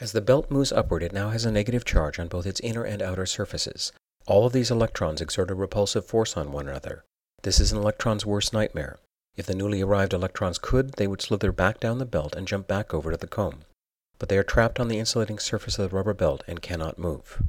As the belt moves upward, it now has a negative charge on both its inner and outer surfaces. All of these electrons exert a repulsive force on one another. This is an electron's worst nightmare. If the newly arrived electrons could, they would slither back down the belt and jump back over to the comb. But they are trapped on the insulating surface of the rubber belt and cannot move.